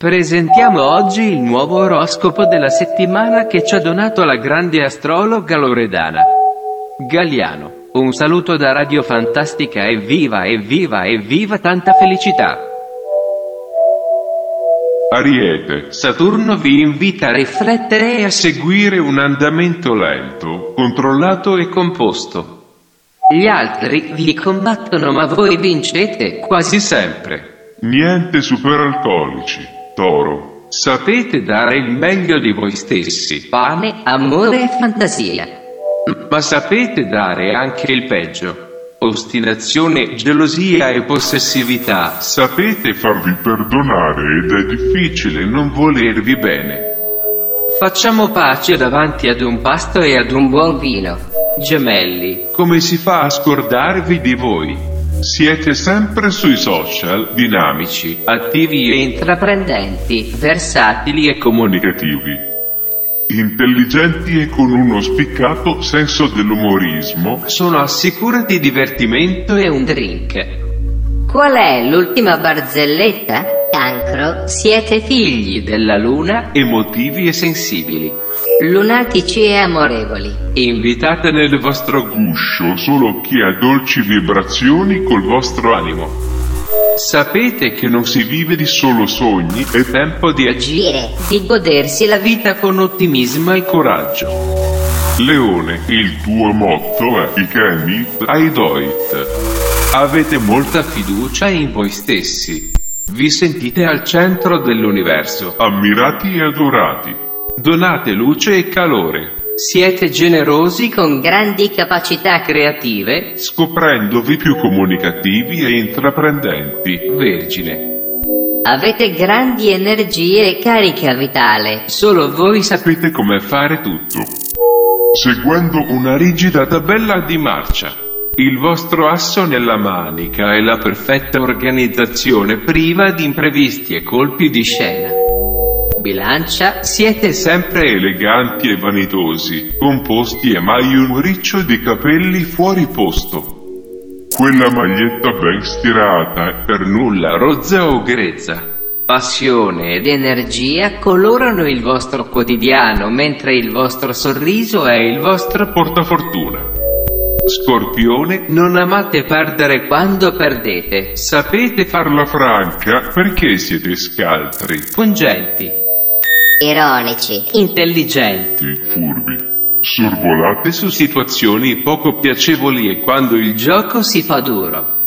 Presentiamo oggi il nuovo oroscopo della settimana che ci ha donato la grande astrologa Loredana Galliano. Un saluto da Radio Fantastica e viva, evviva, evviva tanta felicità! Ariete, Saturno vi invita a riflettere e a seguire un andamento lento, controllato e composto. Gli altri vi combattono ma voi vincete quasi sempre. Niente superalcolici. Toro. Sapete dare il meglio di voi stessi. Pane, amore e fantasia. Ma sapete dare anche il peggio. Ostinazione, gelosia e possessività. Sapete farvi perdonare ed è difficile non volervi bene. Facciamo pace davanti ad un pasto e ad un buon vino. Gemelli. Come si fa a scordarvi di voi? Siete sempre sui social, dinamici, attivi e intraprendenti, versatili e comunicativi. Intelligenti e con uno spiccato senso dell'umorismo, sono assicurati divertimento e un drink. Qual è l'ultima barzelletta? Cancro, siete figli della luna, emotivi e sensibili lunatici e amorevoli. Invitate nel vostro guscio solo chi ha dolci vibrazioni col vostro animo. Sapete che non si vive di solo sogni, è tempo di agire, di godersi la vita con ottimismo e coraggio. Leone, il tuo motto è I can I do it. Avete molta fiducia in voi stessi. Vi sentite al centro dell'universo, ammirati e adorati. Donate luce e calore. Siete generosi con grandi capacità creative, scoprendovi più comunicativi e intraprendenti. Vergine. Avete grandi energie e carica vitale. Solo voi sapete come fare tutto. Seguendo una rigida tabella di marcia. Il vostro asso nella manica è la perfetta organizzazione priva di imprevisti e colpi di scena bilancia, siete sempre eleganti e vanitosi, composti e mai un riccio di capelli fuori posto. Quella maglietta ben stirata è per nulla rozza o grezza. Passione ed energia colorano il vostro quotidiano, mentre il vostro sorriso è il vostro portafortuna. Scorpione, non amate perdere quando perdete. Sapete farla franca perché siete scaltri. Pungenti ironici, intelligenti, furbi. Sorvolate su situazioni poco piacevoli e quando il gioco si fa duro.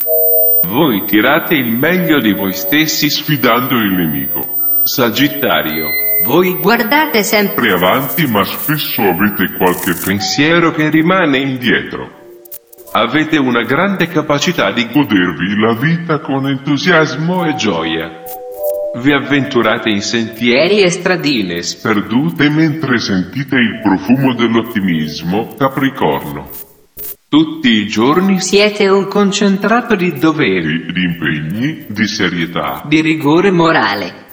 Voi tirate il meglio di voi stessi sfidando il nemico. Sagittario. Voi guardate sempre avanti ma spesso avete qualche pensiero che rimane indietro. Avete una grande capacità di godervi la vita con entusiasmo e gioia. Vi avventurate in sentieri e stradine sperdute mentre sentite il profumo dell'ottimismo, Capricorno. Tutti i giorni siete un concentrato di doveri, di impegni, di serietà, di rigore morale.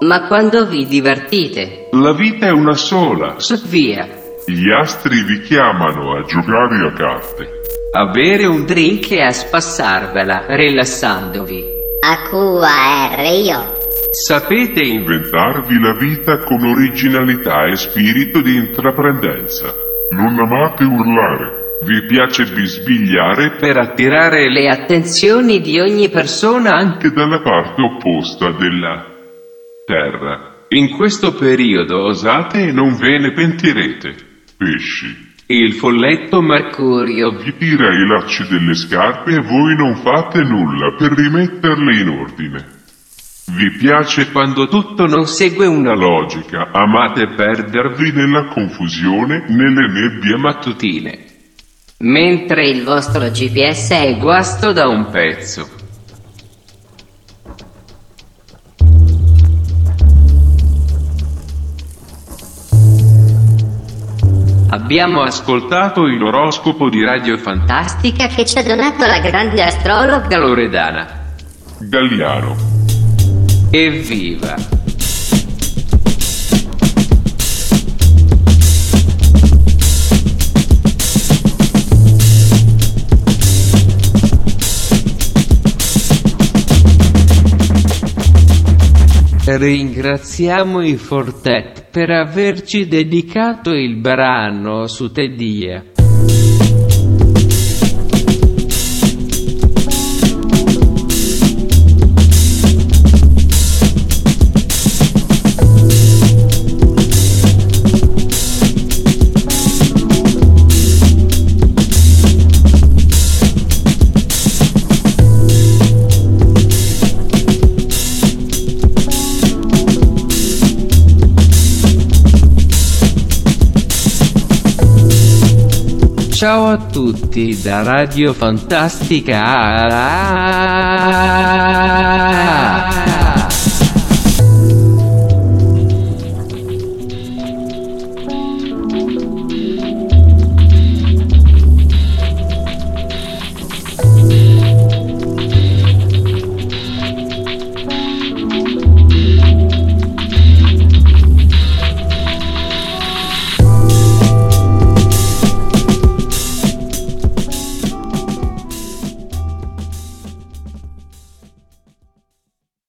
Ma quando vi divertite? La vita è una sola. So via. Gli astri vi chiamano a giocare a carte. A bere un drink e a spassarvela, rilassandovi. A QAR io. Sapete inventarvi la vita con originalità e spirito di intraprendenza. Non amate urlare. Vi piace bisbigliare per attirare le attenzioni di ogni persona anche dalla parte opposta della terra. In questo periodo osate e non ve ne pentirete. Pesci. Il folletto Mercurio vi tira i lacci delle scarpe e voi non fate nulla per rimetterle in ordine. Vi piace quando tutto non segue una logica, amate perdervi nella confusione, nelle nebbie mattutine. Mentre il vostro GPS è guasto da un pezzo. Abbiamo ascoltato il oroscopo di Radio Fantastica che ci ha donato la grande astrologa Loredana Galliano. Evviva! ringraziamo i Fortet per averci dedicato il brano su Tedia. Ciao a tutti da Radio Fantastica.